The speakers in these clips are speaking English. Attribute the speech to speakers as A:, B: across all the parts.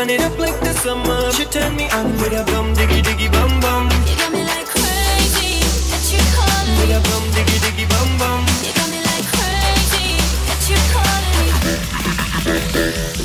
A: Burn it up like the summer. She turn me on with a bom diggy diggy bom bom.
B: You got me like crazy that you calling.
A: With a bom diggy diggy bom bom.
B: You got me like crazy that you calling.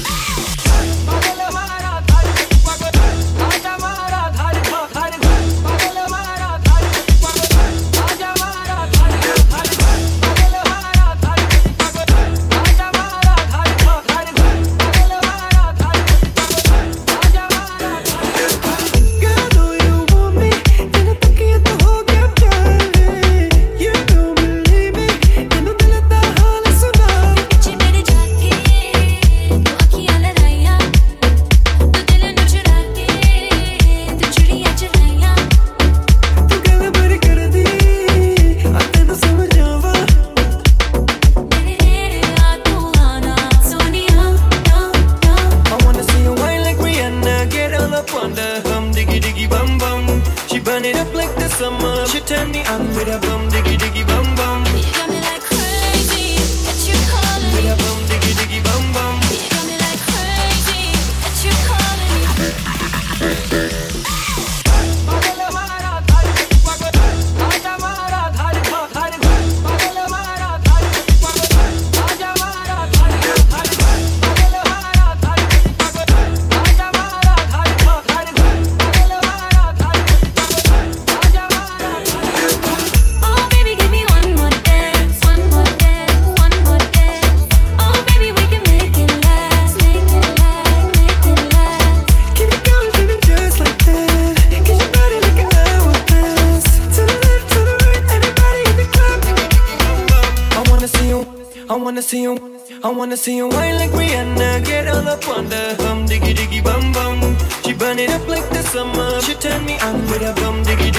B: It
C: up like the summer. She turn me on with a bom
A: I wanna see you, I wanna see you wine like Rihanna, get all up on the bom diggy diggy bom bom. She burn it up like the summer. She turn me on with a bom diggy